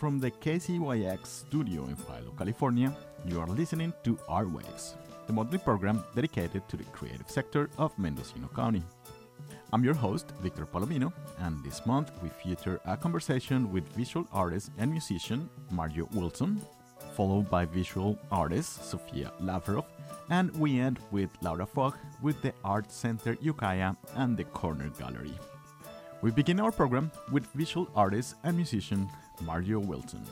From the KZYX studio in Philo, California, you are listening to Art Waves, the monthly program dedicated to the creative sector of Mendocino County. I'm your host, Victor Palomino, and this month we feature a conversation with visual artist and musician Marjo Wilson, followed by visual artist Sophia Lavrov, and we end with Laura Fogg with the Art Center Ukiah and the Corner Gallery. We begin our program with visual artist and musician Marjo Wilson.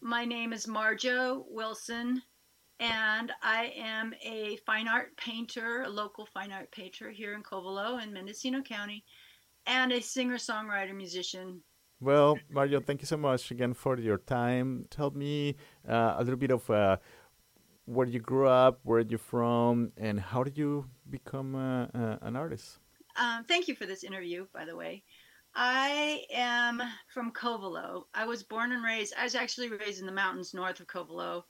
My name is Marjo Wilson, and I am a fine art painter, a local fine art painter here in Covelo in Mendocino County, and a singer songwriter musician. Well, Marjo, thank you so much again for your time. Tell me uh, a little bit of uh, where you grew up, where you're from, and how did you become uh, uh, an artist? Um, thank you for this interview, by the way. I am from Covelo. I was born and raised, I was actually raised in the mountains north of Covelo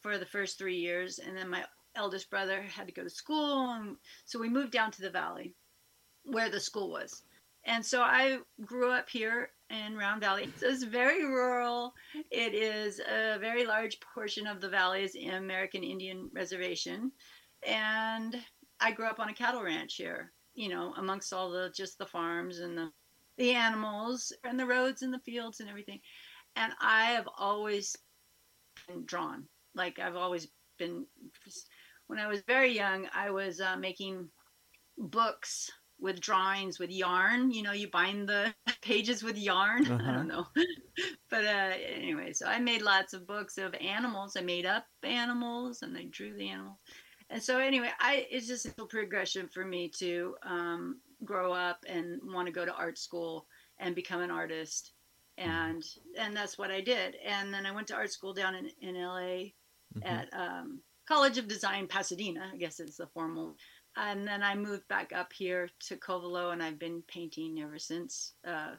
for the first three years. And then my eldest brother had to go to school. And so we moved down to the valley where the school was. And so I grew up here in Round Valley. So it's very rural. It is a very large portion of the valley is American Indian Reservation. And I grew up on a cattle ranch here, you know, amongst all the just the farms and the the animals and the roads and the fields and everything. And I have always been drawn. Like I've always been. When I was very young, I was uh, making books with drawings with yarn. You know, you bind the pages with yarn. Uh-huh. I don't know. but uh, anyway, so I made lots of books of animals. I made up animals and I drew the animals. And so anyway, I it's just a progression for me to um, grow up and want to go to art school and become an artist and and that's what I did. And then I went to art school down in, in LA mm-hmm. at um, College of Design Pasadena, I guess it's the formal. And then I moved back up here to Covelo, and I've been painting ever since. Uh,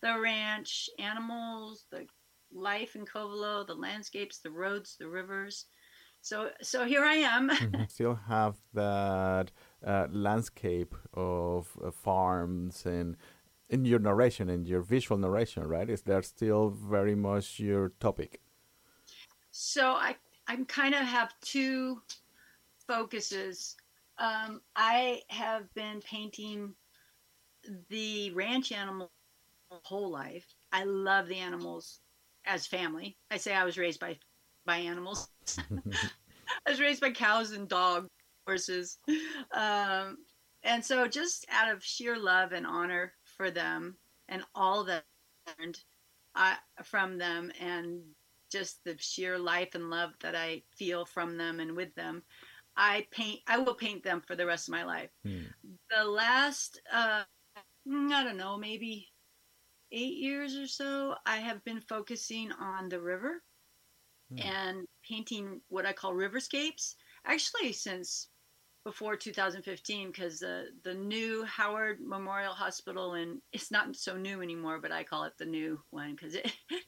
the ranch, animals, the life in Covelo, the landscapes, the roads, the rivers. So so here I am. Mm-hmm. Still have that uh, landscape of uh, farms and in your narration in your visual narration right is that still very much your topic so i i kind of have two focuses um, i have been painting the ranch animal my whole life. I love the animals as family. I say i was raised by by animals. I was raised by cows and dogs horses. Um, and so, just out of sheer love and honor for them and all that I learned I, from them, and just the sheer life and love that I feel from them and with them, I paint. I will paint them for the rest of my life. Hmm. The last, uh, I don't know, maybe eight years or so, I have been focusing on the river hmm. and painting what I call riverscapes. Actually, since before 2015 because the the new Howard Memorial Hospital and it's not so new anymore, but I call it the new one because it.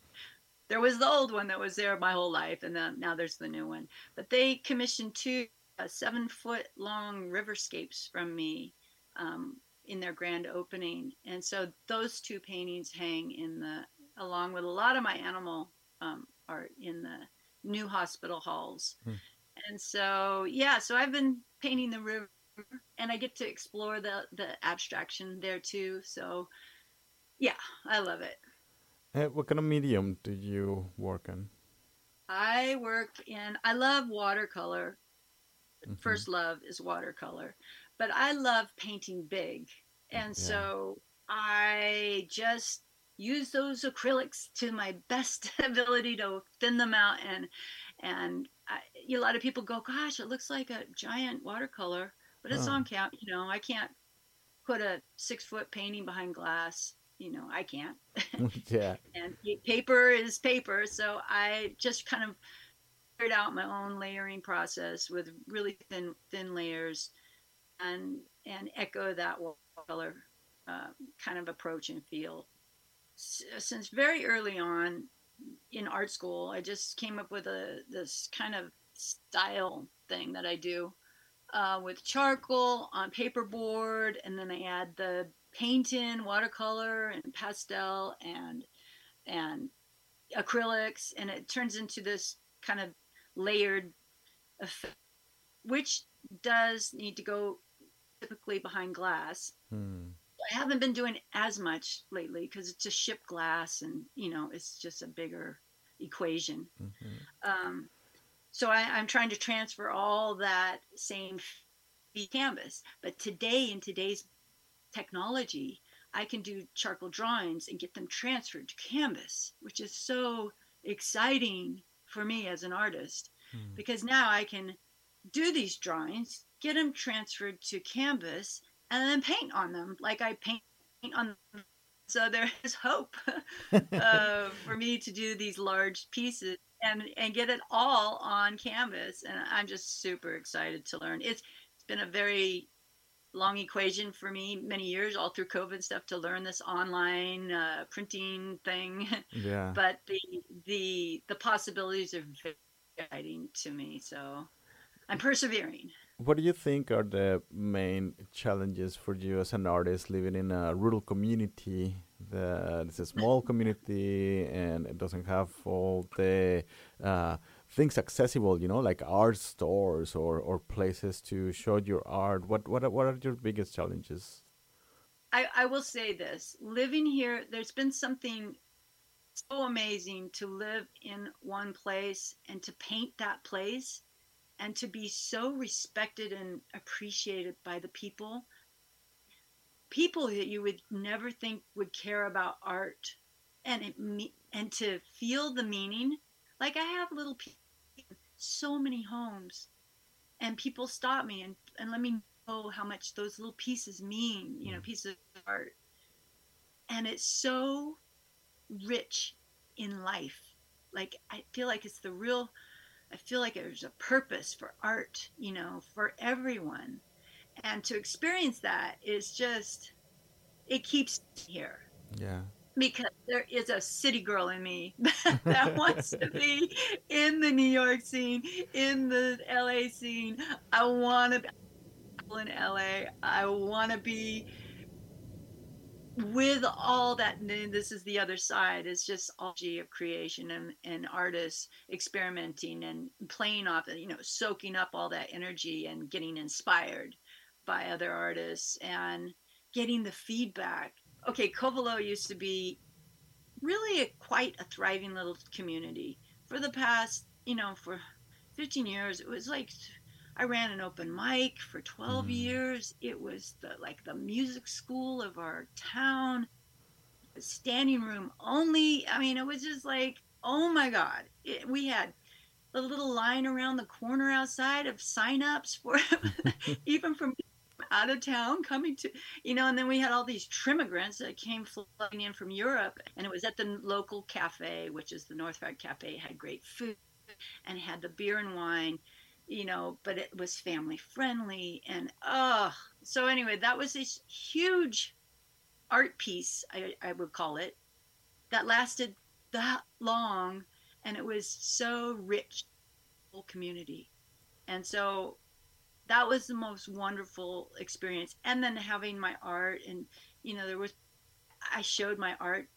there was the old one that was there my whole life, and then now there's the new one. But they commissioned two uh, seven foot long riverscapes from me um, in their grand opening, and so those two paintings hang in the along with a lot of my animal um, art in the new hospital halls. Hmm. And so yeah, so I've been painting the river and I get to explore the the abstraction there too. So yeah, I love it. Uh, what kind of medium do you work in? I work in I love watercolor. Mm-hmm. First love is watercolor. But I love painting big. And yeah. so I just use those acrylics to my best ability to thin them out and and I, a lot of people go, "Gosh, it looks like a giant watercolor," but it's oh. on count. You know, I can't put a six foot painting behind glass. You know, I can't. yeah. and paper is paper, so I just kind of out my own layering process with really thin thin layers, and and echo that watercolor uh, kind of approach and feel. Since very early on, in art school. I just came up with a this kind of style thing that I do uh, with charcoal on paperboard, and then I add the paint in watercolor and pastel and and acrylics, and it turns into this kind of layered effect, which does need to go typically behind glass. Hmm. I haven't been doing as much lately because it's a ship glass, and you know it's just a bigger equation. Mhm. Um, so I, I'm trying to transfer all that same canvas. But today, in today's technology, I can do charcoal drawings and get them transferred to canvas, which is so exciting for me as an artist Hmm. because now I can do these drawings, get them transferred to canvas, and then paint on them like I paint on them. So there is hope uh, for me to do these large pieces and and get it all on canvas. And I'm just super excited to learn. It's it's been a very long equation for me many years all through covid stuff to learn this online uh, printing thing. Yeah. but the the the possibilities are very exciting to me so i'm persevering. What do you think are the main challenges for you as an artist living in a rural community? That is a small community and it doesn't have all the uh, things accessible, you know, like art stores or, or places to show your art? What what what are your biggest challenges? I, I will say this living here there's been something so amazing to live in one place and to paint that place and to be so respected and appreciated by the people people that you would never think would care about art and it and to feel the meaning like i have little so many homes and people stop me and, and let me know how much those little pieces mean you know Mm. pieces of art and it's so rich in life like i feel like it's the real i feel like there's a purpose for art you know for everyone and to experience that is just it keeps me here Yeah. Because there is a city girl in me that wants to be in the New York scene, in the LA scene. I want to be in LA. I want to be with all that. and This is the other side. It's just all of creation and, and artists experimenting and playing off, you know, soaking up all that energy and getting inspired by other artists and getting the feedback okay, Covelo used to be really a, quite a thriving little community. For the past, you know, for 15 years, it was like I ran an open mic for 12 Mhm. years. It was the like the music school of our town, standing room only. I mean, it was just like, oh my God. It, we had a little line around the corner outside of signups for even from out of town coming to you know and then we had all these trimmigrants that came flooding in from europe and it was at the local cafe which is the northside cafe it had great food and had the beer and wine you know but it was family friendly and oh so anyway that was this huge art piece i, I would call it that lasted that long and it was so rich community. And so that was the most wonderful experience and then having my art and you know there was i showed my art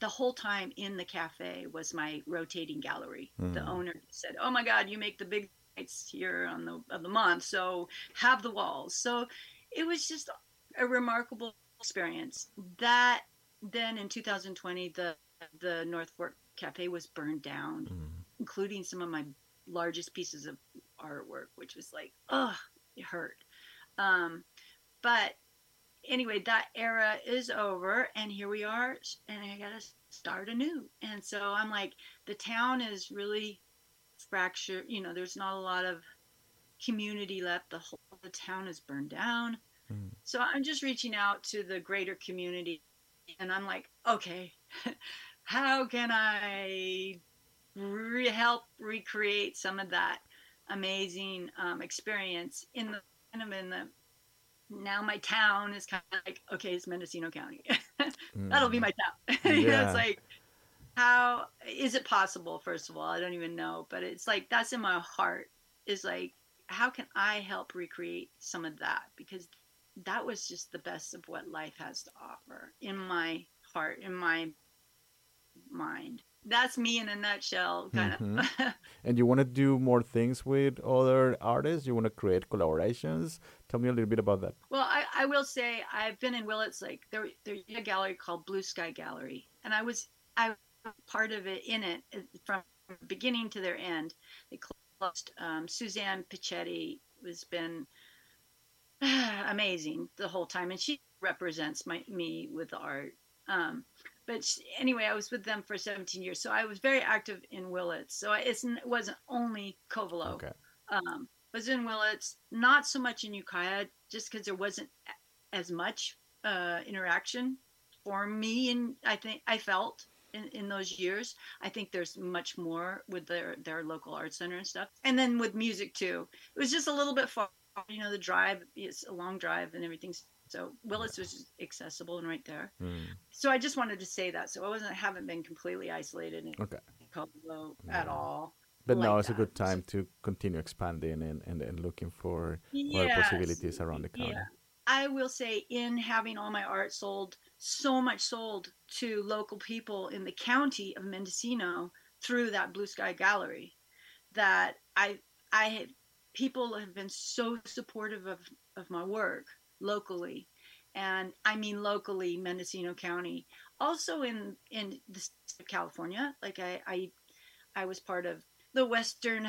the whole time in the cafe was my rotating gallery the Mm. owner said oh my god you make the big nights here on the of the month so have the walls so it was just a remarkable experience that then in 2020 the the north fork cafe was burned down Mm. including some of my largest pieces of artwork, which was like, oh, it hurt. Um, but anyway, that era is over, and here we are, and I got to start anew. And so I'm like, the town is really fractured. You know, there's not a lot of community left. The whole the town is burned down. Mm. So I'm just reaching out to the greater community, and I'm like, okay, how can I re- help recreate some of that amazing um, experience in the kind of in the now my town is kind of like okay it's mendocino county. That'll be Mm. my town. You know, it's like how is it possible first of all? I don't even know but it's like that's in my heart is like how can I help recreate some of that? Because that was just the best of what life has to offer in my heart, in my mind. That's me in a nutshell, kind Mhm. of. And you want to do more things with other artists? You want to create collaborations? Tell me a little bit about that. Well, I, I will say I've been in Willits Lake. There, there's a gallery called Blue Sky Gallery, and I was I was part of it in it uh, from beginning to their end. They closed. Um, Suzanne Pichetti has been amazing the whole time, and she represents my me with the art. Um, but sh anyway, I was with them for 17 years, so I was very active in Willits. So it's, it wasn't only Covelo Okay. um, was in Willits, not so much in Ukiah, just because there wasn't as much uh, interaction for me, and I think I felt in, in those years. I think there's much more with their their local art center and stuff, and then with music too. It was just a little bit far, you know. The drive is a long drive and everything. So Willits was accessible and right there. Mm. So I just wanted to say that. So I wasn't haven't been completely isolated in Okay. Covelo at all. But like now it's a good time to continue expanding and, and, and looking for Yes. possibilities around the county. Yeah. I will say, in having all my art sold, so much sold to local people in the county of Mendocino through that Blue Sky Gallery, that I, I people have been so supportive of, of my work locally, and I mean locally, Mendocino County, also in in the state of California. Like I, I, I was part of the Western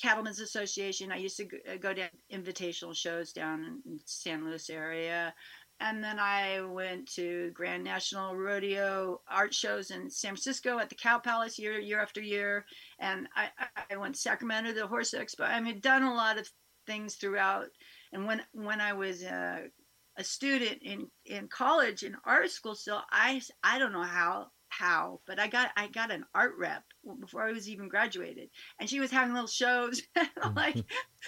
Cattlemen's Association. I used to go, to invitational shows down in San Luis area. And then I went to Grand National Rodeo art shows in San Francisco at the Cow Palace year year after year. And I, I went to Sacramento to the Horse Expo. I mean, done a lot of things throughout. And when when I was uh, a student in, in college in art school, still I I don't know how how, but I got I got an art rep before I was even graduated, and she was having little shows, like,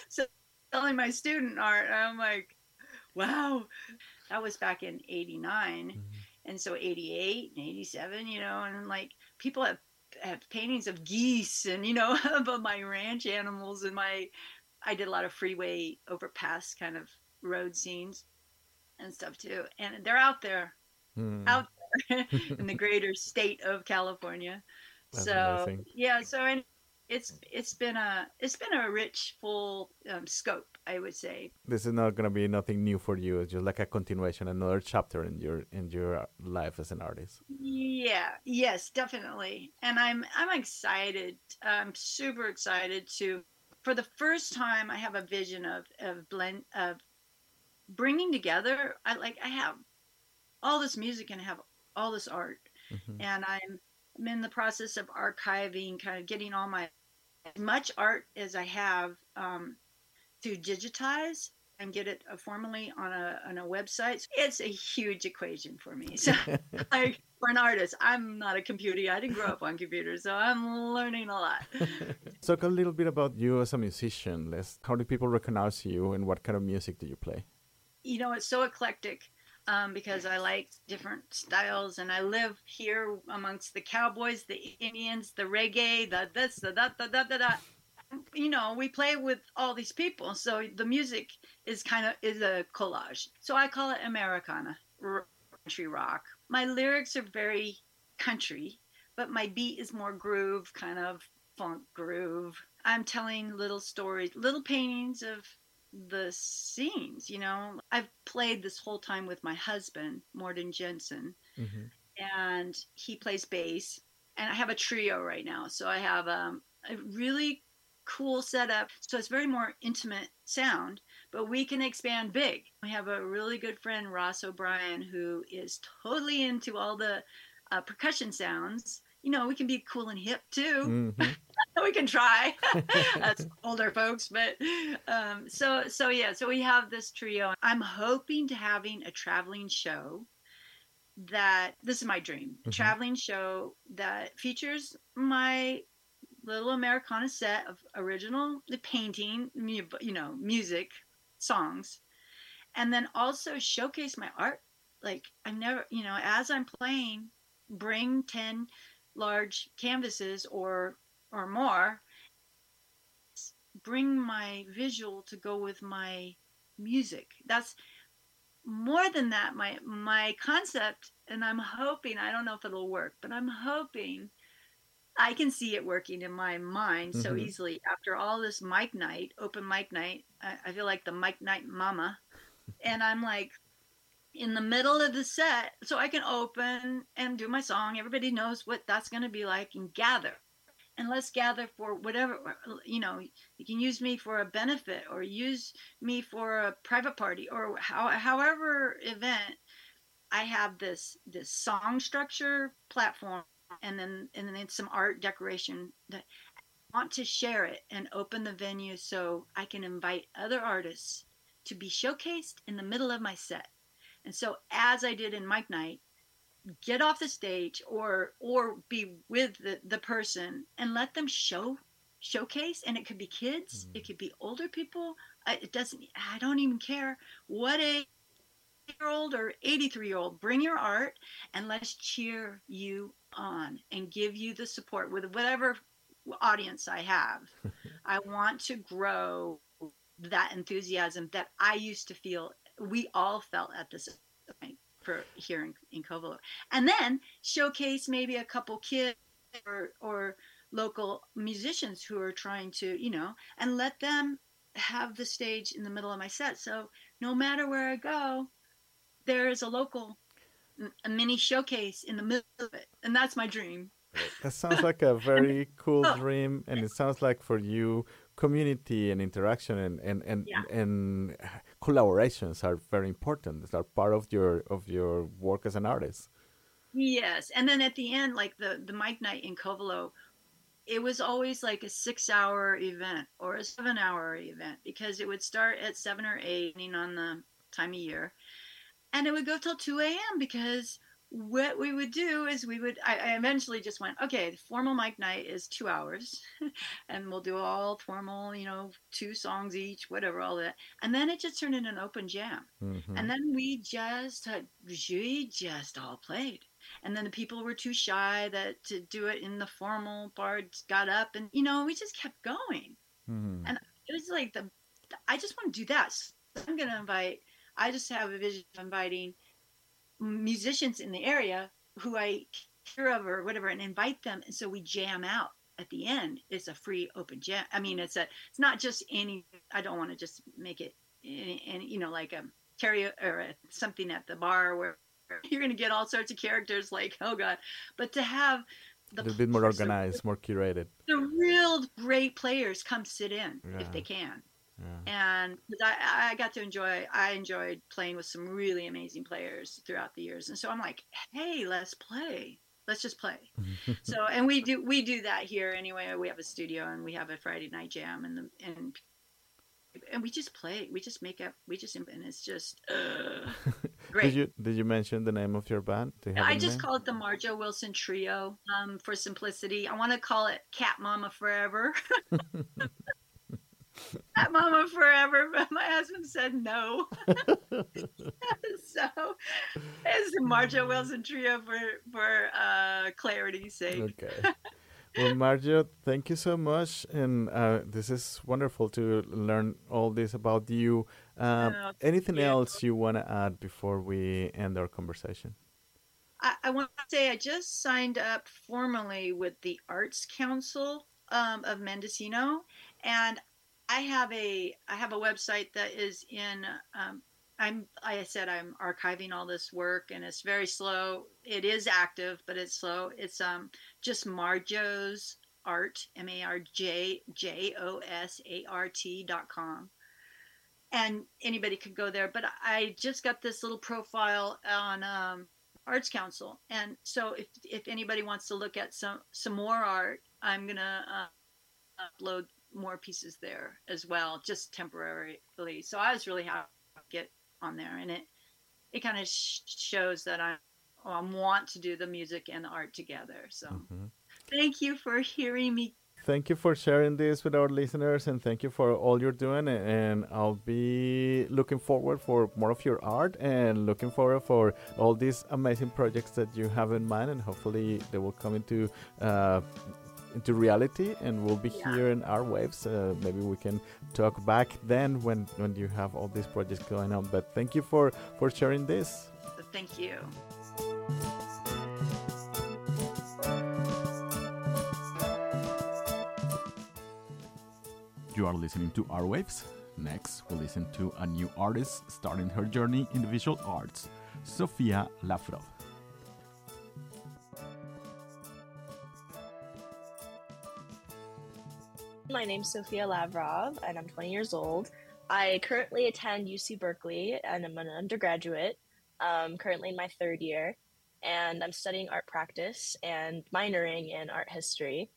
so selling my student art. And I'm like, wow, that was back in '89, Mhm. and so '88 and '87, you know, and like people have have paintings of geese and you know of my ranch animals and my I did a lot of freeway overpass kind of road scenes and stuff too, and they're out there Mm. out in the greater state of California. That's so amazing. yeah, so and it's it's been a it's been a rich, full um, scope, I would say. This is not gonna be nothing new for you. It's just like a continuation, another chapter in your in your life as an artist. Yeah, yes, definitely, and I'm I'm excited. I'm super excited to. For the first time, I have a vision of of blend of bringing together. I like I have all this music and I have all this art. Mhm. and I'm, I'm in the process of archiving, kind of getting all my as much art as I have um, to digitize and get it uh, formally on a on a website. It's a huge equation for me. So, like for an artist, I'm not a computer. I didn't grow up on computers, so I'm learning a lot. Talk a little bit about you as a musician. Let's, how do people recognize you, and what kind of music do you play? you know, it's so eclectic um, because I like different styles, and I live here amongst the cowboys, the Indians, the reggae, the this, the that, the that, the that. You know, we play with all these people, so the music is kind of is a collage. So I call it Americana, r- country rock. My lyrics are very country, but my beat is more groove, kind of funk groove. I'm telling little stories, little paintings of the scenes, you know. I've played this whole time with my husband, Morten Jensen, Mhm. and he plays bass. And I have a trio right now. So I have um, a really cool setup. So it's very more intimate sound, but we can expand big. We have a really good friend, Ross O'Brien, who is totally into all the uh, percussion sounds. You know, we can be cool and hip too Mhm. we can try. That's older folks, but um, so so yeah. So we have this trio. I'm hoping to having a traveling show that this is my dream. A Mhm. traveling show that features my little Americana set of original the painting, you know, music, songs, and then also showcase my art. Like I'm never, you know, as I'm playing, bring ten large canvases or or more bring my visual to go with my music. That's more than that. My my concept, and I'm hoping I don't know if it'll work, but I'm hoping I can see it working in my mind mm-hmm. so easily. After all this mic night, open mic night, I, I feel like the mic night mama, and I'm like in the middle of the set so I can open and do my song. Everybody knows what that's going to be like and gather and let's gather for whatever you know you can use me for a benefit or use me for a private party or how, however event i have this this song structure platform and then and then some art decoration that I want to share it and open the venue so i can invite other artists to be showcased in the middle of my set and so as i did in mic night get off the stage or or be with the, the person and let them show showcase and it could be kids mm-hmm. it could be older people it doesn't i don't even care what a year old or 83 year old bring your art and let's cheer you on and give you the support with whatever audience i have i want to grow that enthusiasm that i used to feel we all felt at this point for here in, in Covelo. And then showcase maybe a couple kids or, or local musicians who are trying to, you know, and let them have the stage in the middle of my set. So no matter where I go, there is a local, a mini showcase in the middle of it. And that's my dream. That sounds like a very cool oh. dream. And it sounds like for you, community and interaction and and and, yeah. and collaborations are very important. They are part of your of your work as an artist. Yes, and then at the end, like the the mic night in Covelo, it was always like a six hour event or a seven hour event because it would start at seven or eight, depending on the time of year, and it would go till two a.m. because what we would do is we would I, I, eventually just went okay the formal mic night is two hours and we'll do all formal you know two songs each whatever all that and then it just turned into an open jam mm-hmm. and then we just we just all played and then the people were too shy that to do it in the formal parts got up and you know we just kept going mm-hmm. and it was like the i just want to do that so i'm going to invite i just have a vision of inviting musicians in the area who I hear of or whatever and invite them. And so we jam out at the end. It's a free open jam. I mean, it's a, it's not just any, I don't want to just make it any, you know, like um, a carry or a, something at the bar where you're going to get all sorts of characters like, oh God, but to have the a bit more organized, more curated. The real great players come sit in yeah. if they can. Yeah. And I, I got to enjoy, I enjoyed playing with some really amazing players throughout the years. And so I'm like, hey, let's play. Let's just play. so, and we do, we do that here anyway. We have a studio and we have a Friday night jam and the, and, and we just play. We just make up. We just and it's just uh, great. did you did you mention the name of your band? I just name? call it the Marjo Wilson Trio um, for simplicity. I want to call it Cat Mama Forever. Cat Mama forever, but my husband said no. so it's Marjo Wilson Trio for for uh, clarity's sake. Okay. Well, Marjo, thank you so much, and uh, this is wonderful to learn all this about you. Uh, oh, anything else you want to add before we end our conversation? I, I want to say I just signed up formally with the Arts Council um, of Mendocino, and I have a I have a website that is in um, I'm like I said I'm archiving all this work and it's very slow. It is active, but it's slow. It's um just Marjo's art M A R J J O S A R T dot com. And anybody could go there, but I just got this little profile on um, Arts Council, and so if if anybody wants to look at some some more art, I'm gonna uh, upload more pieces there as well, just temporarily. So I was really happy to get on there, and it it kind of sh- shows that I um, want to do the music and the art together. So mm-hmm. thank you for hearing me. Thank you for sharing this with our listeners, and thank you for all you're doing. And I'll be looking forward for more of your art, and looking forward for all these amazing projects that you have in mind, and hopefully they will come into uh, into reality, and we'll be yeah. here in Artwaves. Uh, maybe we can talk back then when when you have all these projects going on. But thank you for for sharing this. Thank you. You are listening to Art Waves. Next, we'll listen to a new artist starting her journey in the visual arts, Sophia Lavrov. My name's Sophia Lavrov, and I'm 20 years old. I currently attend UC Berkeley, and I'm an undergraduate, um, currently in my third year, and I'm studying art practice and minoring in art history.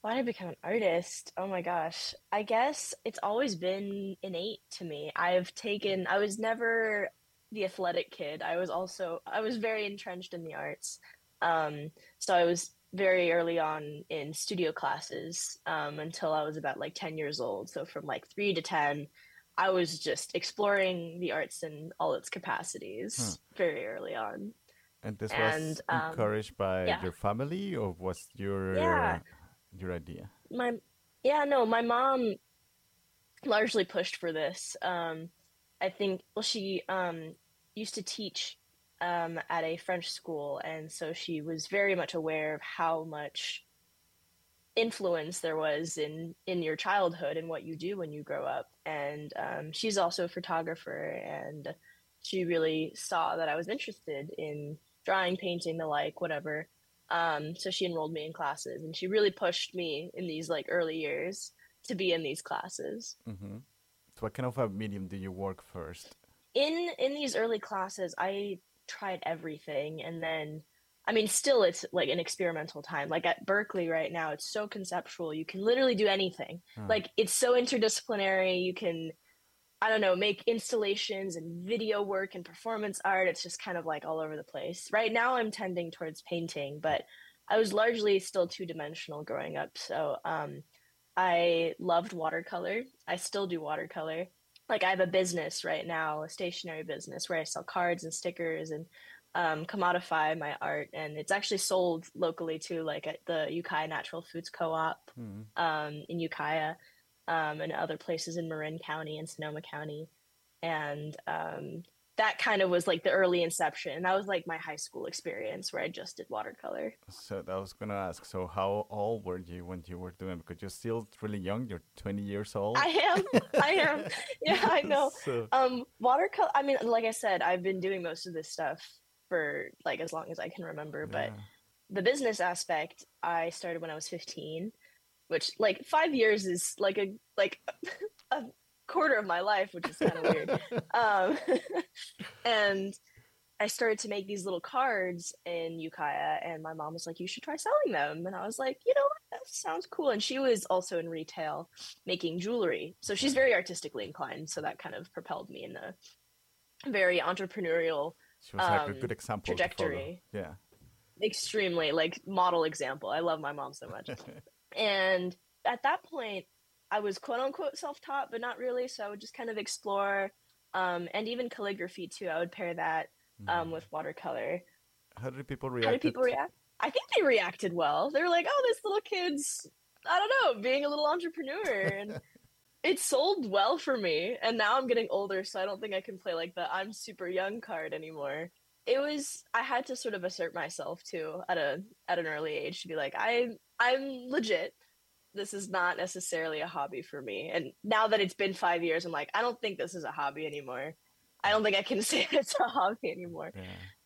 Why did I become an artist? Oh my gosh. I guess it's always been innate to me. I've taken, I was never the athletic kid. I was also, I was very entrenched in the arts. Um, so I was very early on in studio classes um, until I was about like 10 years old. So from like three to 10, I was just exploring the arts in all its capacities huh. very early on. And this and, was um, encouraged by yeah. your family, or was your yeah. Your idea? My yeah, no, my mom largely pushed for this. Um, I think well, she um, used to teach um, at a French school, and so she was very much aware of how much influence there was in in your childhood and what you do when you grow up. And um, she's also a photographer, and she really saw that I was interested in drawing, painting, the like, whatever. Um, so she enrolled me in classes, and she really pushed me in these like early years to be in these classes. Mm-hmm. So, what kind of a medium do you work first? In in these early classes, I tried everything, and then I mean, still, it's like an experimental time. Like at Berkeley right now, it's so conceptual. You can literally do anything. Huh. Like it's so interdisciplinary. You can I don't know, make installations and video work and performance art. It's just kind of like all over the place. Right now, I'm tending towards painting, but I was largely still two dimensional growing up. So um, I loved watercolor. I still do watercolor. Like I have a business right now, a stationery business where I sell cards and stickers and um, commodify my art, and it's actually sold locally too, like at the Ukiah Natural Foods Co-op mm. um, in Ukiah um, and other places in Marin County and Sonoma County. And um, that kind of was like the early inception. That was like my high school experience where I just did watercolor. So I was gonna ask. So how old were you when you were doing? Because you're still really young. You're 20 years old. I am. I am. Yeah, I know. So... Um, watercolor. I mean, like I said, I've been doing most of this stuff for like as long as I can remember. Yeah. But the business aspect, I started when I was 15 which like five years is like a like a quarter of my life, which is kind of weird. Um, and I started to make these little cards in Ukiah, and my mom was like, "You should try selling them." And I was like, "You know what? That sounds cool." And she was also in retail, making jewelry, so she's very artistically inclined. So that kind of propelled me in a very entrepreneurial. She was um, like a good example trajectory. Yeah, extremely like model example. I love my mom so much. And at that point, I was quote unquote self taught, but not really. So I would just kind of explore, um, and even calligraphy too. I would pair that um, mm. with watercolor. How did people react? How did people react? I think they reacted well. They were like, "Oh, this little kid's, I don't know, being a little entrepreneur," and it sold well for me. And now I'm getting older, so I don't think I can play like the "I'm super young" card anymore. It was I had to sort of assert myself too at a at an early age to be like, I I'm legit. This is not necessarily a hobby for me. And now that it's been five years, I'm like, I don't think this is a hobby anymore. I don't think I can say it's a hobby anymore. Yeah.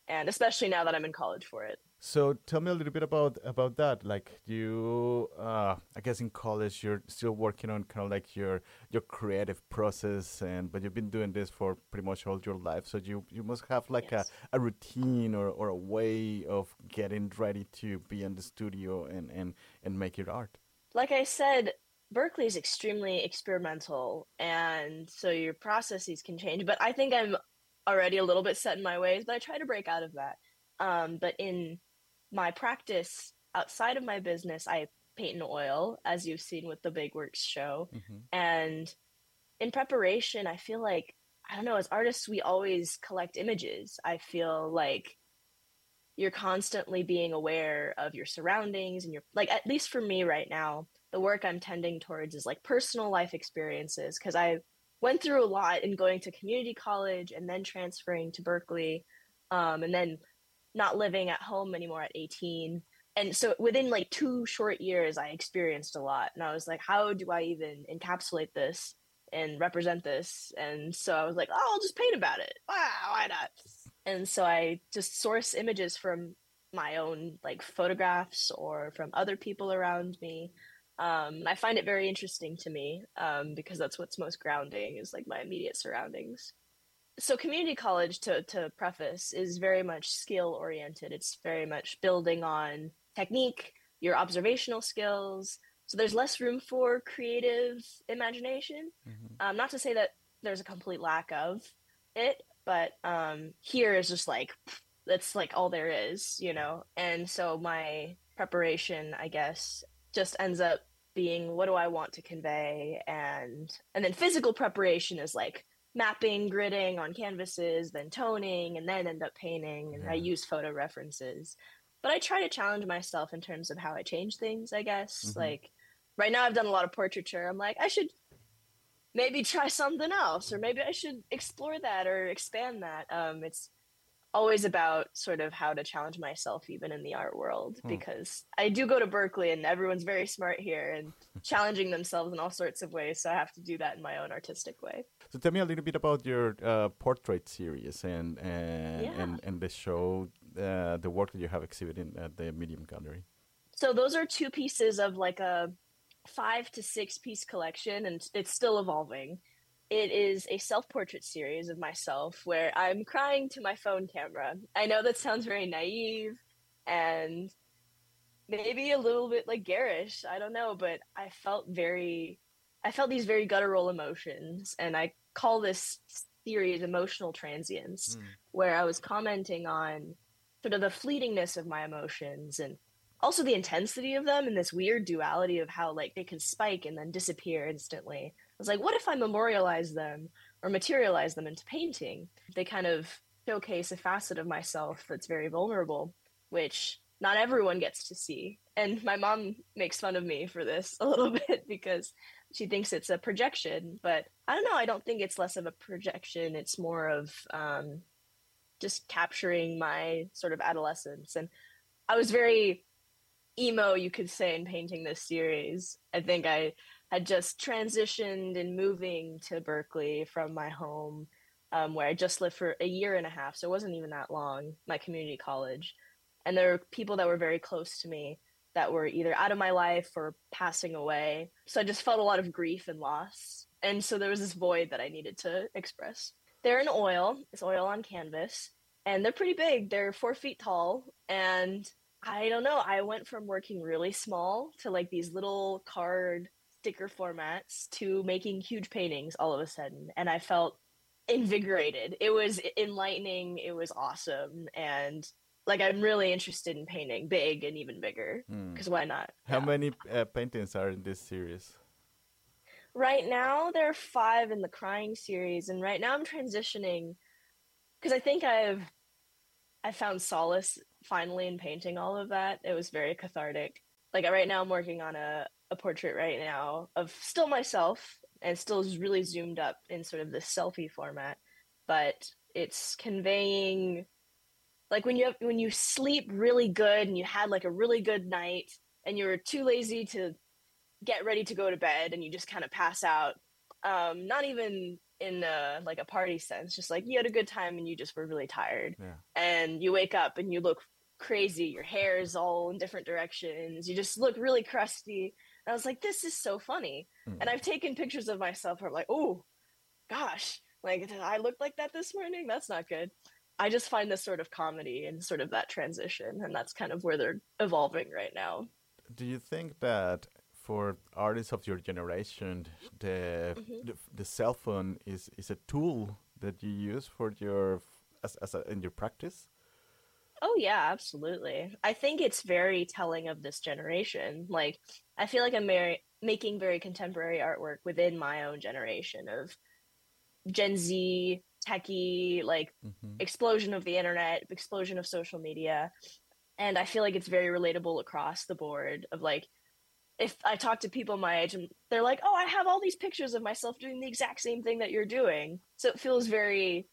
And especially now that I'm in college for it. So tell me a little bit about about that. Like you, uh, I guess in college you're still working on kind of like your your creative process, and but you've been doing this for pretty much all your life. So you you must have like yes. a, a routine or, or a way of getting ready to be in the studio and and and make your art. Like I said, Berkeley is extremely experimental, and so your processes can change. But I think I'm already a little bit set in my ways, but I try to break out of that. Um, but in my practice outside of my business, I paint in oil, as you've seen with the Big Works show. Mm-hmm. And in preparation, I feel like, I don't know, as artists, we always collect images. I feel like you're constantly being aware of your surroundings and you're like at least for me right now the work i'm tending towards is like personal life experiences because i went through a lot in going to community college and then transferring to berkeley um, and then not living at home anymore at 18 and so within like two short years i experienced a lot and i was like how do i even encapsulate this and represent this? And so i was like oh i'll just paint about it. Wow why not and so i just source images from my own like photographs or from other people around me. Um, i find it very interesting to me um, because that's what's most grounding is like my immediate surroundings. So community college to, to preface is very much skill oriented it's very much building on technique your observational skills. So there's less room for creative imagination. Mm-hmm. um, not to say that there's a complete lack of it but um, here is just like that's like all there is you know? And so my preparation i guess just ends up being what do i want to convey? And and then physical preparation is like mapping gridding on canvases then toning and then end up painting and yeah. i use photo references. But i try to challenge myself in terms of how i change things i guess. Mm-hmm. like right now i've done a lot of portraiture. I'm like i should maybe try something else or maybe i should explore that or expand that um, it's always about sort of how to challenge myself even in the art world hmm. because i do go to berkeley and everyone's very smart here and challenging themselves in all sorts of ways so i have to do that in my own artistic way so tell me a little bit about your uh, portrait series and and, yeah. and and the show uh, the work that you have exhibited at the medium gallery so those are two pieces of like a five to six piece collection and it's still evolving. It is a self portrait series of myself where I'm crying to my phone camera. I know that sounds very naive and maybe a little bit like garish. I don't know, but I felt very, I felt these very guttural emotions. And I call this series emotional transience, mm. where I was commenting on sort of the fleetingness of my emotions and also the intensity of them and this weird duality of how like they can spike and then disappear instantly. I was like, what if I memorialize them or materialize them into painting? They kind of showcase a facet of myself that's very vulnerable, which not everyone gets to see. And my mom makes fun of me for this a little bit because she thinks it's a projection. But I don't know. I don't think it's less of a projection. It's more of um, just capturing my sort of adolescence. And I was very emo, you could say, in painting this series. I think I had just transitioned and moving to Berkeley from my home, um, where I just lived for a year and a half, so it wasn't even that long, my community college. And there were people that were very close to me that were either out of my life or passing away. So I just felt a lot of grief and loss. And so there was this void that I needed to express. They're in oil, it's oil on canvas, and they're pretty big. They're four feet tall, and I don't know. I went from working really small to like these little card sticker formats to making huge paintings all of a sudden. And I felt invigorated. It was enlightening. It was awesome. And like, I'm really interested in painting big and even bigger because hmm. mm. why not? How yeah. many uh, paintings are in this series? Right now, there are five in the Crying series. And right now, I'm transitioning because I think I've I found solace finally in painting all of that. It was very cathartic. Like right now, I'm working on a, a portrait right now of still myself and still is really zoomed up in sort of the selfie format, but it's conveying like when you have, when you sleep really good and you had like a really good night and you're too lazy to get ready to go to bed and you just kind of pass out um, not even in a, like a party sense just like you had a good time and you just were really tired yeah. and you wake up and you look crazy. Your hair is all in different directions. You just look really crusty. And i was like this is so funny. Mm. and i've taken pictures of myself where i'm like oh gosh like i look like that this morning? That's not good. I just find this sort of comedy and sort of that transition and that's kind of where they're evolving right now. Do you think that for artists of your generation, the, mm-hmm. the, the cell phone is is a tool that you use for your as, as a, in your practice. Oh yeah, absolutely. I think it's very telling of this generation. Like I feel like I'm very, making very contemporary artwork within my own generation of Gen Z techie like mm-hmm. explosion of the internet explosion of social media and i feel like it's very relatable across the board of like if i talk to people my age and they're like oh i have all these pictures of myself doing the exact same thing that you're doing so it feels very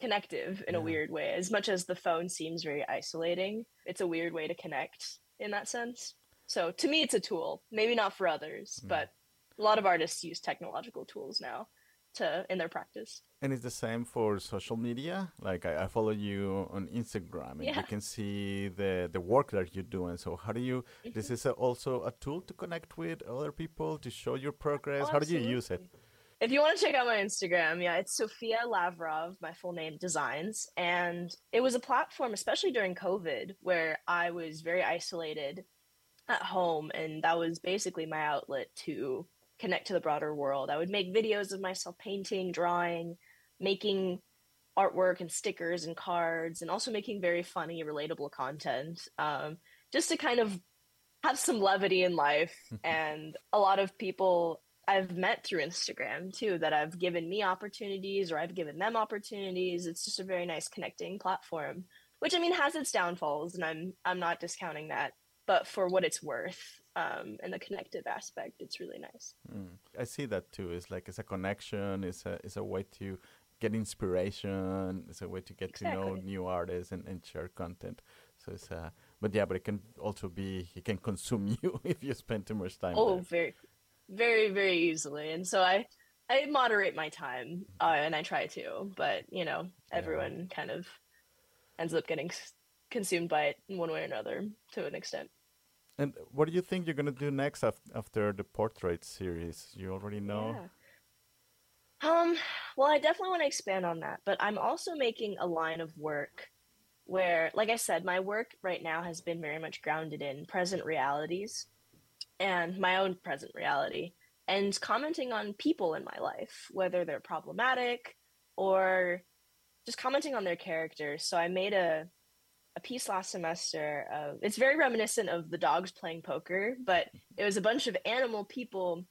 connective in yeah. a weird way as much as the phone seems very isolating it's a weird way to connect in that sense so to me it's a tool maybe not for others mm. but a lot of artists use technological tools now to in their practice. And it's the same for social media. Like I, I follow you on Instagram, and yeah. you can see the the work that you're doing. So how do you? Mm-hmm. This is a, also a tool to connect with other people to show your progress. Oh, how do you use it? If you want to check out my Instagram, yeah, it's Sophia Lavrov, my full name, designs. And it was a platform, especially during COVID, where I was very isolated at home. And that was basically my outlet to connect to the broader world. I would make videos of myself painting, drawing, making artwork and stickers and cards, and also making very funny, relatable content, um, just to kind of have some levity in life. and a lot of people I've met through Instagram too that have given me opportunities or I've given them opportunities. It's just a very nice connecting platform, which I mean has its downfalls, and I'm I'm not discounting that. But for what it's worth, um, and the connective aspect, it's really nice. Mm. I see that too. It's like it's a connection. It's a it's a way to get inspiration. It's a way to get exactly. to know new artists and, and share content. So it's a, but yeah, but it can also be it can consume you if you spend too much time. Oh, there. very, very, very easily. And so I I moderate my time uh, and I try to, but you know everyone yeah. kind of ends up getting consumed by it in one way or another to an extent. And what do you think you're going to do next after the portrait series? You already know? Yeah. Um, well, I definitely want to expand on that, but I'm also making a line of work where, like I said, my work right now has been very much grounded in present realities and my own present reality and commenting on people in my life, whether they're problematic or just commenting on their characters. So I made a a piece last semester. Uh, it's very reminiscent of the dogs playing poker, but it was a bunch of animal people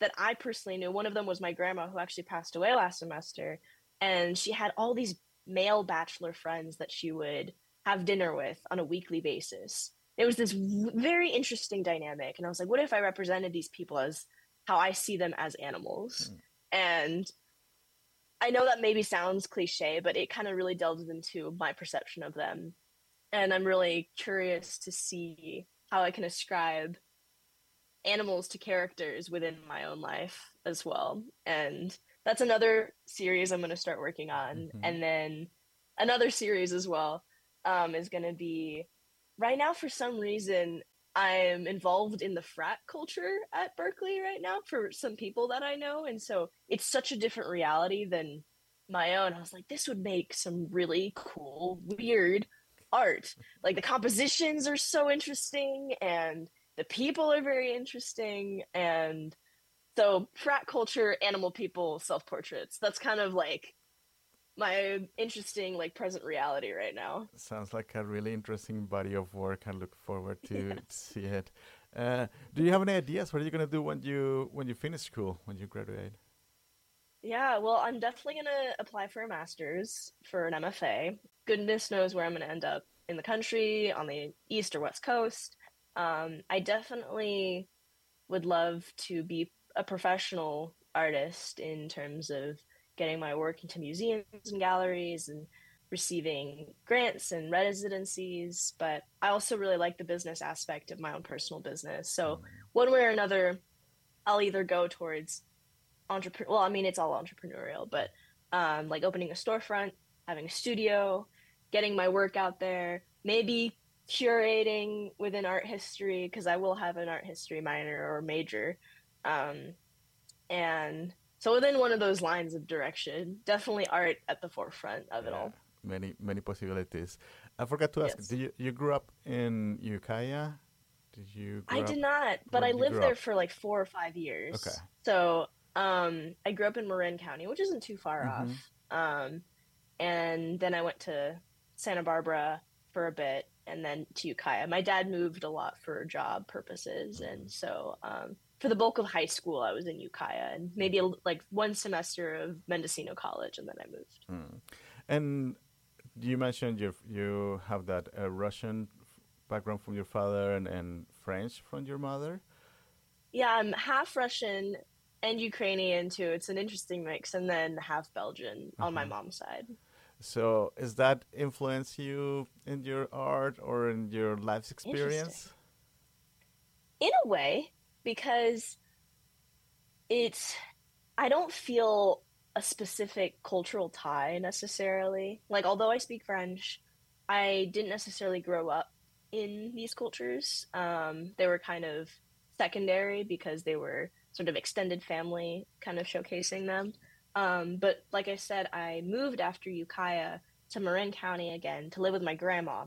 that I personally knew. One of them was my grandma, who actually passed away last semester, and she had all these male bachelor friends that she would have dinner with on a weekly basis. It was this very interesting dynamic, and I was like, what if I represented these people as how I see them as animals? Mm. And I know that maybe sounds cliche, but it kind of really delves into my perception of them and I'm really curious to see how I can ascribe animals to characters within my own life as well. And that's another series I'm going to start working on. Mm-hmm. And then another series as well um, is going to be right now, for some reason, I'm involved in the frat culture at Berkeley right now for some people that I know. And so it's such a different reality than my own. I was like, this would make some really cool, weird art. Like the compositions are so interesting and the people are very interesting and so frat culture, animal people, self portraits. That's kind of like my interesting like present reality right now. Sounds like a really interesting body of work. I look forward to yes. see it. Uh, do you have any ideas? What are you gonna do when you when you finish school when you graduate? Yeah, well, I'm definitely gonna apply for a master's for an MFA goodness knows where I'm going to end up in the country, on the east or west coast. Um, I definitely would love to be a professional artist in terms of getting my work into museums and galleries and receiving grants and residencies. But I also really like the business aspect of my own personal business. So, one way or another, I'll either go towards entrepreneur. Well, I mean, it's all entrepreneurial, but um, like opening a storefront, having a studio, getting my work out there, maybe curating within art history because I will have an art history minor or major. Um, and so within one of those lines of direction, definitely art at the forefront of yeah, it all. Many many possibilities. I forgot to ask. Yes. Did you you grew up in Ukiah? Did you? I did not, but I lived there up? for like four or five years. Okay. So um, I grew up in Marin County, which isn't too far mm-hmm. off. Um, and then I went to Santa Barbara for a bit and then to Ukiah. My dad moved a lot for job purposes, and so um, for the bulk of high school, I was in Ukiah and maybe a, like one semester of Mendocino College, and then I moved. Mm. And you mentioned you you have that uh, Russian background from your father and, and French from your mother. Yeah, I'm half Russian and Ukrainian too. It's an interesting mix, and then half Belgian uh-huh. on my uh-huh. mom's side. So, is that influence you in your art or in your life's experience? In a way, because it's I don't feel a specific cultural tie necessarily. Like, although I speak French, I didn't necessarily grow up in these cultures. Um, they were kind of secondary because they were sort of extended family kind of showcasing them. Um, but like I said, I moved after Ukiah to Marin County again to live with my grandma,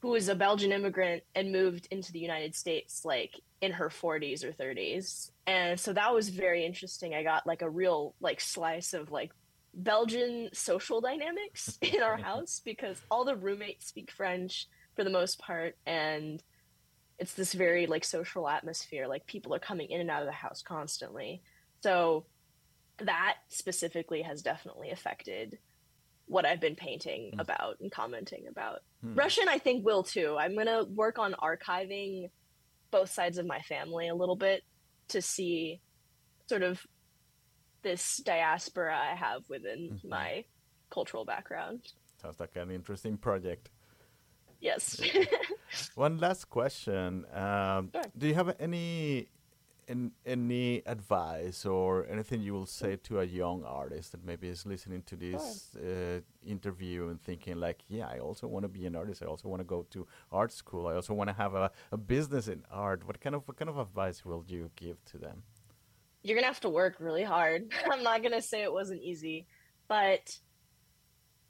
who was a Belgian immigrant and moved into the United States like in her 40s or 30s. And so that was very interesting. I got like a real like slice of like Belgian social dynamics in our house because all the roommates speak French for the most part and it's this very like social atmosphere like people are coming in and out of the house constantly so that specifically has definitely affected what I've been painting mm. about and commenting about. Hmm. Russian, I think, will too. I'm going to work on archiving both sides of my family a little bit to see sort of this diaspora I have within mm-hmm. my cultural background. Sounds like an interesting project. Yes. One last question. Um, sure. Do you have any in, any advice or anything you will say to a young artist that maybe is listening to this uh, interview and thinking like, yeah, I also want to be an artist. I also want to go to art school. I also want to have a, a business in art. What kind of what kind of advice will you give to them? You're gonna have to work really hard. I'm not gonna say it wasn't easy, but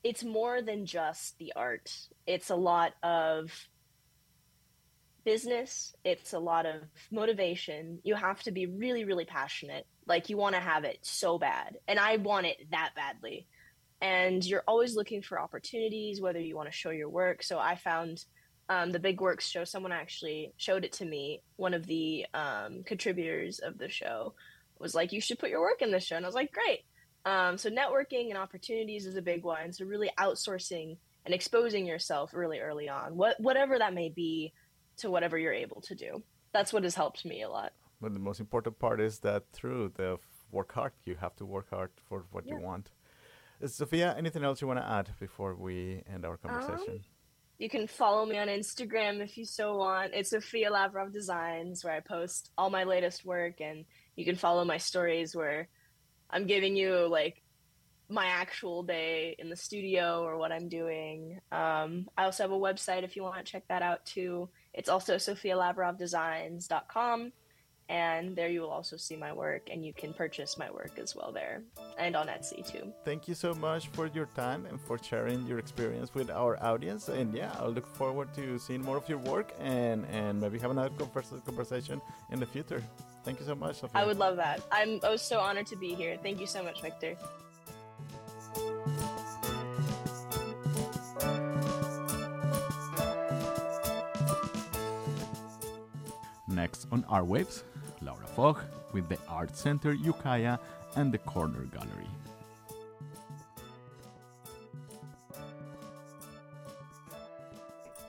it's more than just the art. It's a lot of business, it's a lot of motivation. You have to be really, really passionate. Like you want to have it so bad. And I want it that badly. And you're always looking for opportunities, whether you want to show your work. So I found um, the Big Works show, someone actually showed it to me. One of the um, contributors of the show was like, You should put your work in this show. And I was like, Great. Um, so networking and opportunities is a big one. So really outsourcing and exposing yourself really early on, what whatever that may be, to whatever you're able to do. That's what has helped me a lot. But the most important part is that through the work hard, you have to work hard for what yeah. you want. Uh, Sophia, anything else you want to add before we end our conversation? Um, you can follow me on Instagram if you so want. It's Sophia Lavrov Designs, where I post all my latest work, and you can follow my stories where I'm giving you like my actual day in the studio or what I'm doing. Um, I also have a website if you want to check that out too. It's also sophialavrovdesigns.com. And there you will also see my work, and you can purchase my work as well there and on Etsy too. Thank you so much for your time and for sharing your experience with our audience. And yeah, I'll look forward to seeing more of your work and, and maybe have another conversation in the future. Thank you so much, Sophia. I would love that. I'm I was so honored to be here. Thank you so much, Victor. Next on Art Waves, Laura Fogg with the Art Center Ukiah and the Corner Gallery.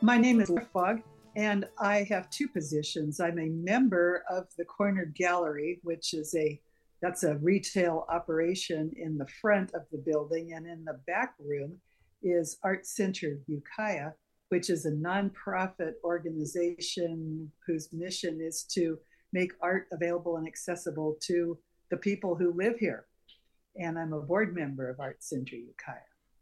My name is Laura Fogg and I have two positions. I'm a member of the Corner Gallery, which is a that's a retail operation in the front of the building, and in the back room is Art Center Ukiah, which is a nonprofit organization whose mission is to make art available and accessible to the people who live here. And I'm a board member of Art Center Ukiah.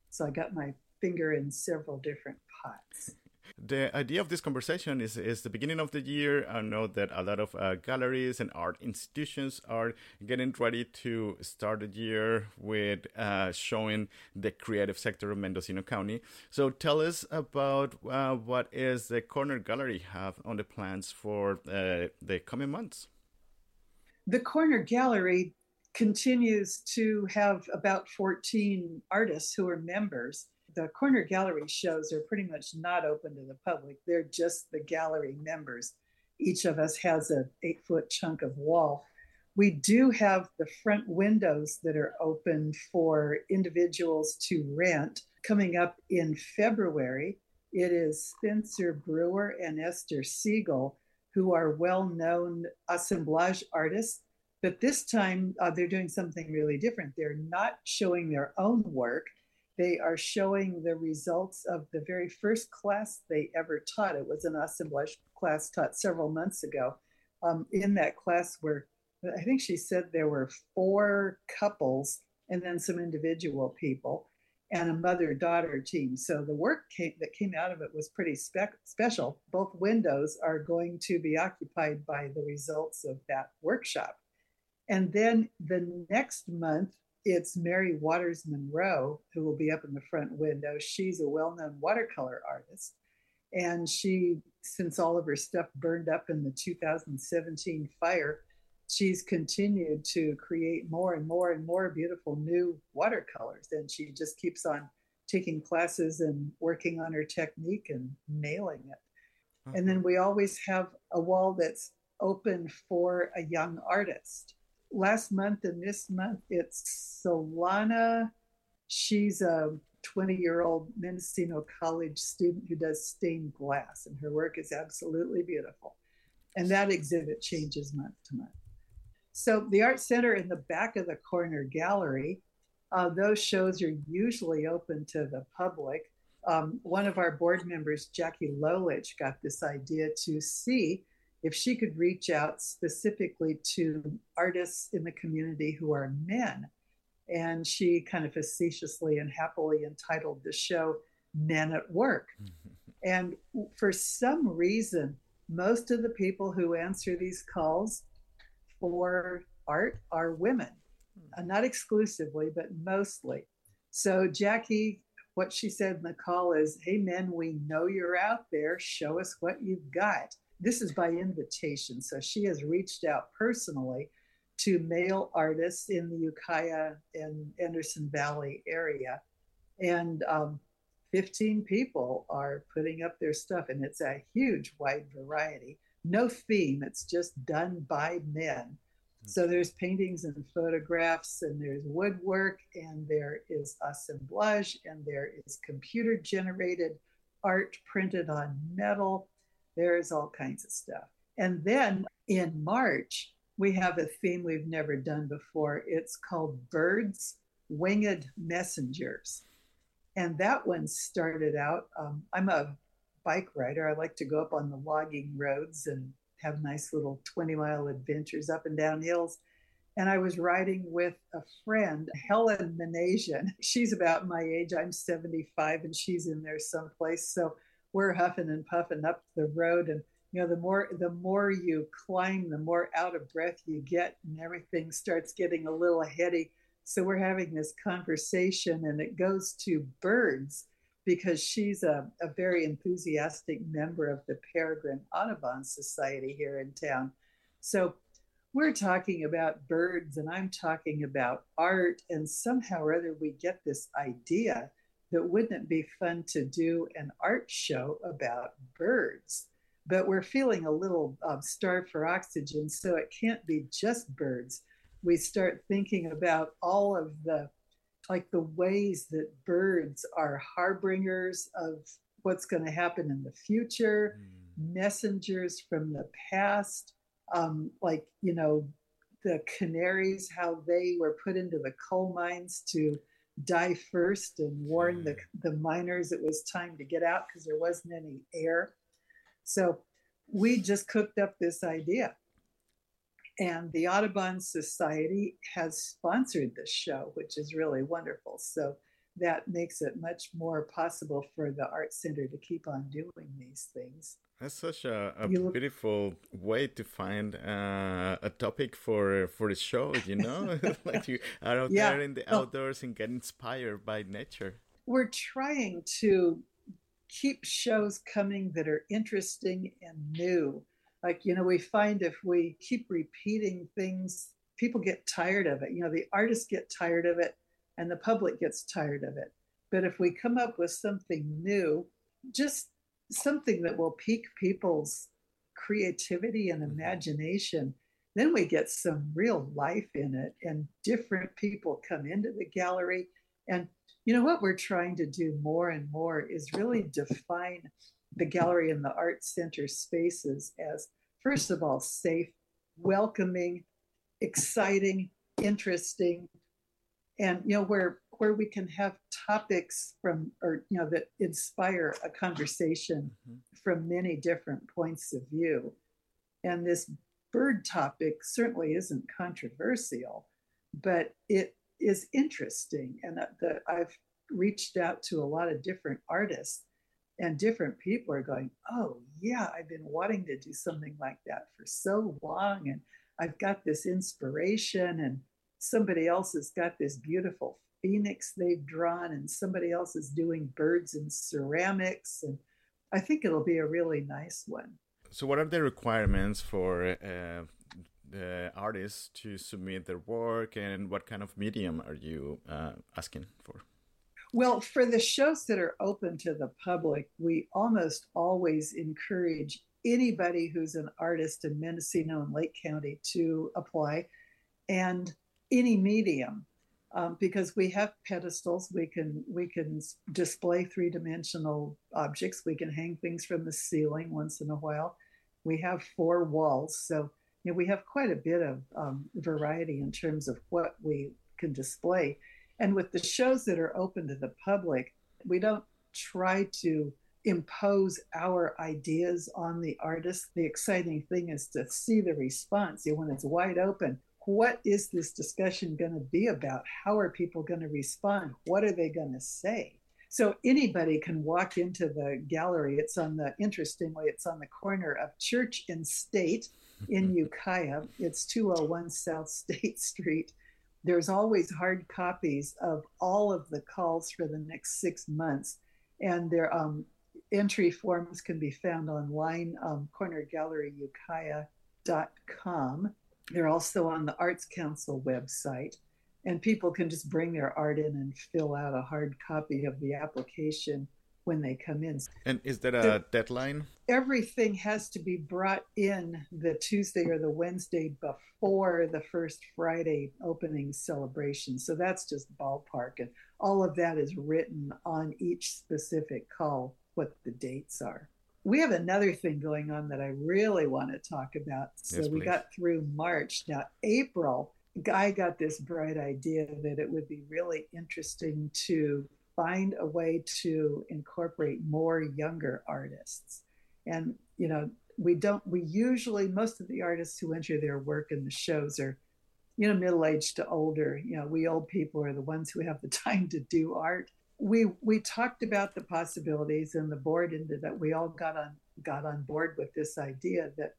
So I got my finger in several different pots the idea of this conversation is, is the beginning of the year. I know that a lot of uh, galleries and art institutions are getting ready to start the year with uh, showing the creative sector of Mendocino County. So tell us about uh, what is the Corner Gallery have on the plans for uh, the coming months. The Corner Gallery continues to have about 14 artists who are members the corner gallery shows are pretty much not open to the public. They're just the gallery members. each of us has an eight foot chunk of wall. We do have the front windows that are open for individuals to rent coming up in February. It is Spencer Brewer and Esther Siegel, who are well known assemblage artists. But this time uh, they're doing something really different. They're not showing their own work, they are showing the results of the very first class they ever taught. It was an assemblage class taught several months ago. Um, in that class, where I think she said there were four couples and then some individual people and a mother daughter team. So the work came, that came out of it was pretty spec- special. Both windows are going to be occupied by the results of that workshop. And then the next month, it's Mary Waters Monroe who will be up in the front window. She's a well known watercolor artist. And she, since all of her stuff burned up in the 2017 fire, she's continued to create more and more and more beautiful new watercolors. And she just keeps on taking classes and working on her technique and nailing it. Uh-huh. And then we always have a wall that's open for a young artist last month and this month it's Solana. She's a 20 year old Mendocino College student who does stained glass, and her work is absolutely beautiful. And that exhibit changes month to month. So, the Art Center in the back of the corner gallery, uh, those shows are usually open to the public. Um, one of our board members, Jackie Lolich, got this idea to see if she could reach out specifically to artists in the community who are men. And she kind of facetiously and happily entitled the show Men at Work. and for some reason, most of the people who answer these calls for art are women, uh, not exclusively, but mostly. So, Jackie, what she said in the call is Hey, men, we know you're out there. Show us what you've got. This is by invitation. So she has reached out personally to male artists in the Ukiah and Anderson Valley area. And um, 15 people are putting up their stuff, and it's a huge wide variety. No theme, it's just done by men. So there's paintings and photographs, and there's woodwork, and there is assemblage, and there is computer generated art printed on metal. There's all kinds of stuff. And then in March, we have a theme we've never done before. It's called Birds Winged Messengers. And that one started out, um, I'm a bike rider. I like to go up on the logging roads and have nice little 20 mile adventures up and down hills. And I was riding with a friend, Helen Manasian. She's about my age. I'm 75 and she's in there someplace. So we're huffing and puffing up the road. And you know the more the more you climb the more out of breath you get and everything starts getting a little heady. So we're having this conversation and it goes to birds because she's a, a very enthusiastic member of the peregrine audubon society here in town. So we're talking about birds and i'm talking about art and somehow or other we get this idea that wouldn't it be fun to do an art show about birds? But we're feeling a little uh, starved for oxygen, so it can't be just birds. We start thinking about all of the like the ways that birds are harbingers of what's going to happen in the future, mm. messengers from the past, um, like you know the canaries, how they were put into the coal mines to die first and warn the, mm. the miners it was time to get out because there wasn't any air. So we just cooked up this idea. And the Audubon Society has sponsored this show, which is really wonderful. So that makes it much more possible for the Art Center to keep on doing these things. That's such a, a beautiful way to find uh, a topic for for the show. You know, like you are out yeah. there in the outdoors and get inspired by nature. We're trying to keep shows coming that are interesting and new. Like you know, we find if we keep repeating things, people get tired of it. You know, the artists get tired of it, and the public gets tired of it. But if we come up with something new, just something that will pique people's creativity and mm-hmm. imagination, then we get some real life in it, and different people come into the gallery. And you know what we're trying to do more and more is really define the gallery and the art center spaces as, first of all, safe, welcoming, exciting, interesting, and you know where where we can have topics from or you know that inspire a conversation mm-hmm. from many different points of view and this bird topic certainly isn't controversial but it is interesting and the, i've reached out to a lot of different artists and different people are going oh yeah i've been wanting to do something like that for so long and i've got this inspiration and somebody else has got this beautiful phoenix they've drawn and somebody else is doing birds and ceramics and i think it'll be a really nice one. So what are the requirements for uh, the artists to submit their work and what kind of medium are you uh, asking for? Well for the shows that are open to the public we almost always encourage anybody who's an artist in mendocino and lake county to apply and any medium um, because we have pedestals we can we can display three-dimensional objects we can hang things from the ceiling once in a while. We have four walls so you know, we have quite a bit of um, variety in terms of what we can display. And with the shows that are open to the public we don't try to impose our ideas on the artist. The exciting thing is to see the response you know, when it's wide open what is this discussion going to be about? How are people going to respond? What are they going to say? So anybody can walk into the gallery. It's on the interestingly, it's on the corner of Church and State in Ukiah. It's 201 South State Street. There's always hard copies of all of the calls for the next six months, and their um, entry forms can be found online, um, cornergalleryukiah.com. They're also on the Arts Council website, and people can just bring their art in and fill out a hard copy of the application when they come in. And is there a deadline? Everything has to be brought in the Tuesday or the Wednesday before the first Friday opening celebration. So that's just ballpark. And all of that is written on each specific call, what the dates are we have another thing going on that I really want to talk about. So yes, we got through March. Now, April, Guy got this bright idea that it would be really interesting to find a way to incorporate more younger artists. And, you know, we don't, we usually, most of the artists who enter their work in the shows are, you know, middle aged to older. You know, we old people are the ones who have the time to do art we we talked about the possibilities and the board ended that we all got on got on board with this idea that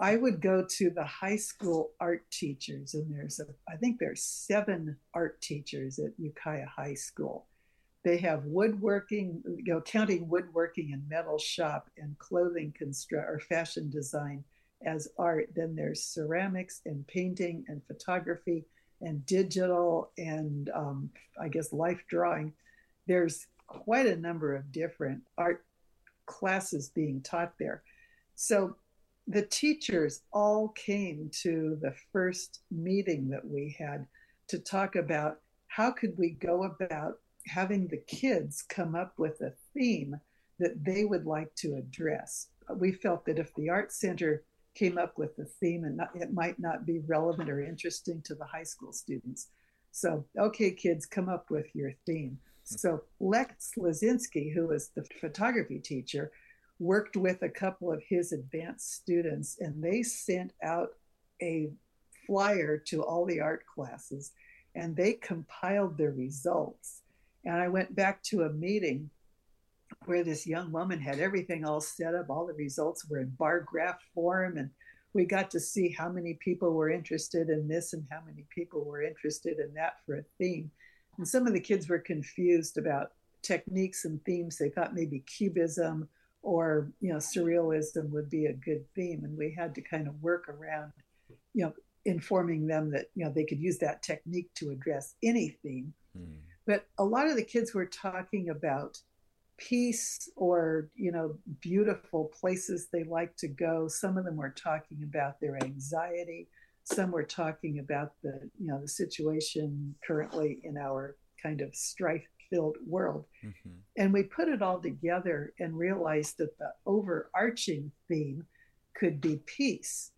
I would go to the high school art teachers and there's a I think there's seven art teachers at Ukiah High School. They have woodworking, you know, counting woodworking and metal shop and clothing construct or fashion design as art. Then there's ceramics and painting and photography and digital and um, I guess life drawing, there's quite a number of different art classes being taught there. So the teachers all came to the first meeting that we had to talk about how could we go about having the kids come up with a theme that they would like to address. We felt that if the art center came up with the theme and not, it might not be relevant or interesting to the high school students. So, okay, kids, come up with your theme. Hmm. So, Lex Lazinski, who was the photography teacher, worked with a couple of his advanced students and they sent out a flyer to all the art classes and they compiled their results. And I went back to a meeting where this young woman had everything all set up. All the results were in bar graph form, and we got to see how many people were interested in this and how many people were interested in that for a theme. And some of the kids were confused about techniques and themes. They thought maybe cubism or you know surrealism would be a good theme, and we had to kind of work around, you know, informing them that you know they could use that technique to address any theme. Mm. But a lot of the kids were talking about peace or you know beautiful places they like to go. Some of them were talking about their anxiety. Some were talking about the you know the situation currently in our kind of strife filled world. Mm-hmm. and we put it all together and realized that the overarching theme could be peace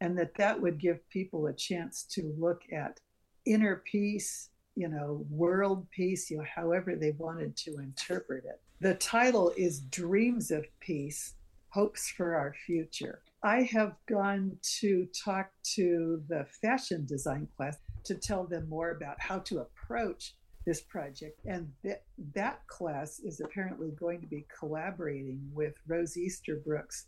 and that that would give people a chance to look at inner peace you know world peace you know however they wanted to interpret it the title is Dreams of Peace Hopes for Our Future. I have gone to talk to the fashion design class to tell them more about how to approach this project. And th- that class is apparently going to be collaborating with Rose Easterbrook's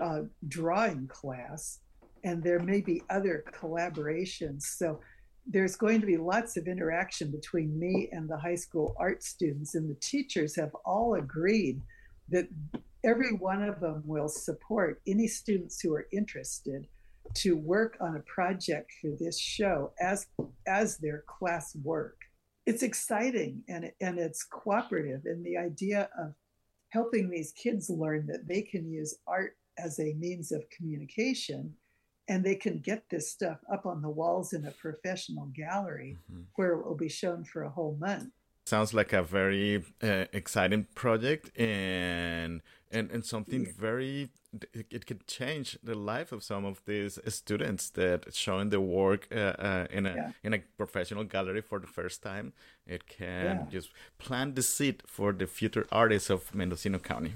uh, drawing class. And there may be other collaborations. So there's going to be lots of interaction between me and the high school art students, and the teachers have all agreed that every one of them will support any students who are interested to work on a project for this show as as their class work. It's exciting and and it's cooperative, and the idea of helping these kids learn that they can use art as a means of communication and they can get this stuff up on the walls in a professional gallery mm-hmm. where it will be shown for a whole month sounds like a very uh, exciting project and and, and something very it could change the life of some of these students that showing the work uh, uh, in a yeah. in a professional gallery for the first time it can yeah. just plant the seed for the future artists of mendocino county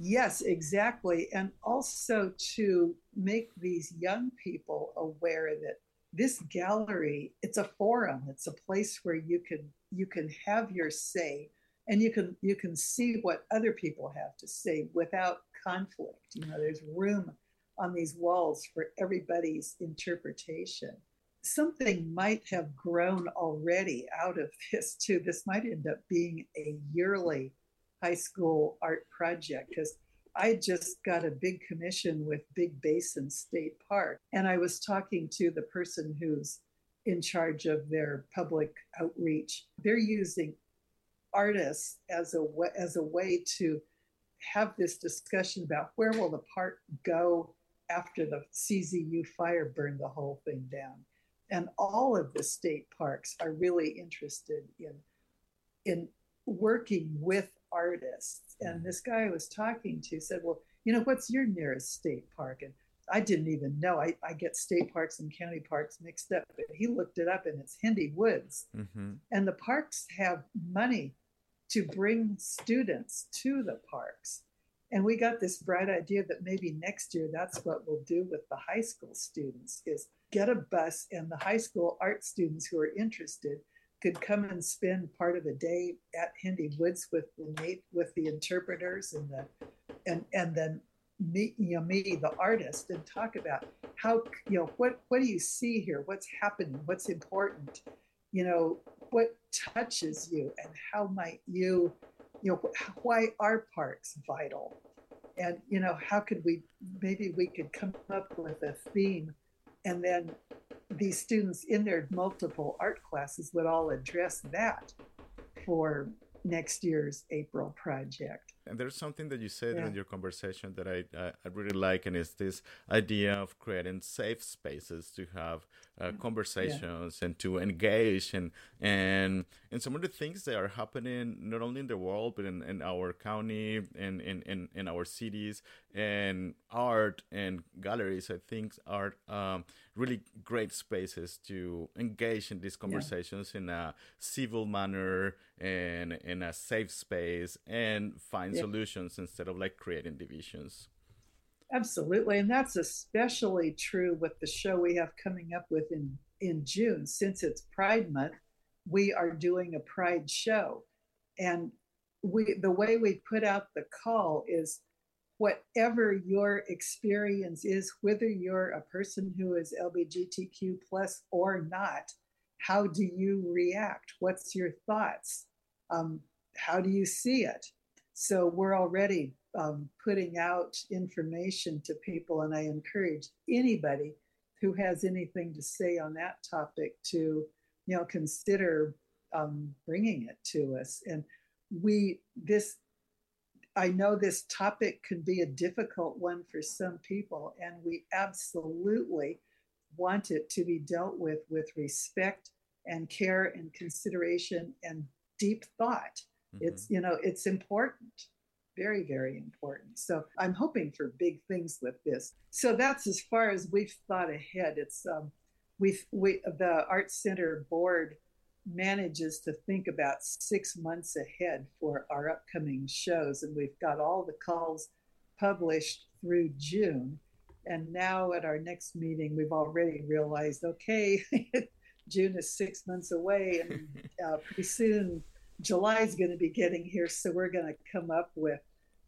Yes, exactly. And also to make these young people aware that this gallery, it's a forum. It's a place where you can you can have your say and you can you can see what other people have to say without conflict. You know, there's room on these walls for everybody's interpretation. Something might have grown already out of this too. This might end up being a yearly high school art project because I just got a big commission with Big Basin State Park. And I was talking to the person who's in charge of their public outreach. They're using artists as a way, as a way to have this discussion about where will the park go after the CZU fire burned the whole thing down. And all of the state parks are really interested in in working with artists. And mm-hmm. this guy I was talking to said, Well, you know, what's your nearest state park? And I didn't even know. I, I get state parks and county parks mixed up, but he looked it up and it's Hendy Woods. Mm-hmm. And the parks have money to bring students to the parks. And we got this bright idea that maybe next year that's what we'll do with the high school students is get a bus and the high school art students who are interested could come and spend part of the day at Hendy Woods with the with the interpreters and the and and then meet you know me the artist and talk about how you know what what do you see here? What's happening? What's important? You know what touches you? And how might you you know why are parks vital? And you know how could we maybe we could come up with a theme and then these students in their multiple art classes would all address that for next year's April project. And there's something that you said yeah. in your conversation that I, I, I really like, and it's this idea of creating safe spaces to have uh, conversations yeah. and to engage and and and some of the things that are happening not only in the world but in, in our county and in, in, in our cities and art and galleries I think are um, really great spaces to engage in these conversations yeah. in a civil manner and in a safe space and find yeah. solutions instead of like creating divisions. Absolutely. And that's especially true with the show we have coming up with in, in June. Since it's Pride Month, we are doing a Pride show. And we the way we put out the call is whatever your experience is, whether you're a person who is LGBTQ plus or not, how do you react? What's your thoughts? Um, how do you see it? So we're already um, putting out information to people, and I encourage anybody who has anything to say on that topic to, you know, consider um, bringing it to us. And we this I know this topic can be a difficult one for some people, and we absolutely want it to be dealt with with respect and care and consideration and deep thought. Mm-hmm. It's you know it's important, very very important. So I'm hoping for big things with this. So that's as far as we've thought ahead. It's um, we we the Art Center board manages to think about six months ahead for our upcoming shows. And we've got all the calls published through June. And now at our next meeting, we've already realized okay, June is six months away, and uh, pretty soon July is going to be getting here. So we're going to come up with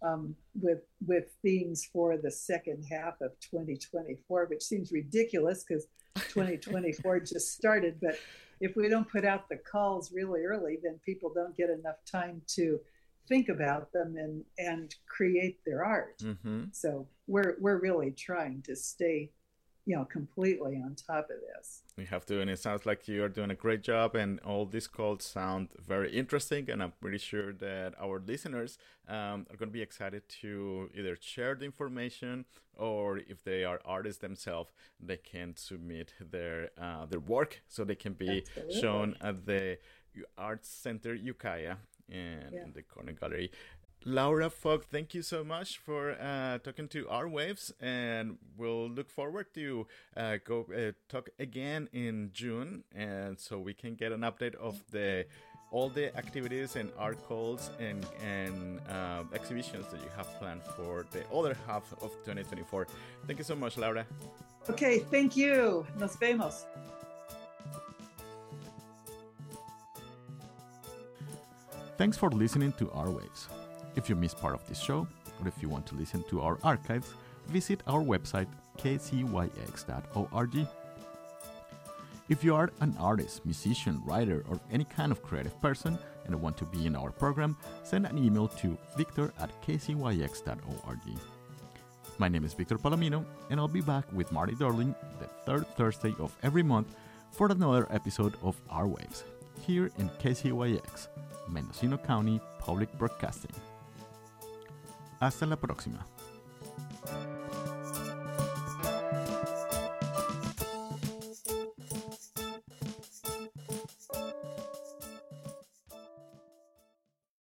um, with with themes for the second half of 2024, which seems ridiculous because 2024 just started. But if we don't put out the calls really early, then people don't get enough time to think about them and and create their art. Mm-hmm. So we're we're really trying to stay you know completely on top of this we have to and it sounds like you're doing a great job and all these calls sound very interesting and i'm pretty sure that our listeners um, are going to be excited to either share the information or if they are artists themselves they can submit their uh, their work so they can be Absolutely. shown at the arts center ukiah and yeah. the corner gallery Laura Fogg, thank you so much for uh, talking to our Art Waves, and we'll look forward to uh, go uh, talk again in June, and so we can get an update of the all the activities and art calls and and uh, exhibitions that you have planned for the other half of 2024. Thank you so much, Laura. Okay, thank you. Nos vemos. Thanks for listening to Art Waves. If you missed part of this show, or if you want to listen to our archives, visit our website kzyx.org. If you are an artist, musician, writer, or any kind of creative person and want to be in our program, send an email to victor at kzyx.org. My name is Victor Palomino, and I'll be back with Marty Darling the third Thursday of every month for another episode of Art Waves, here in KZYX, Mendocino County Public Broadcasting. Hasta la próxima.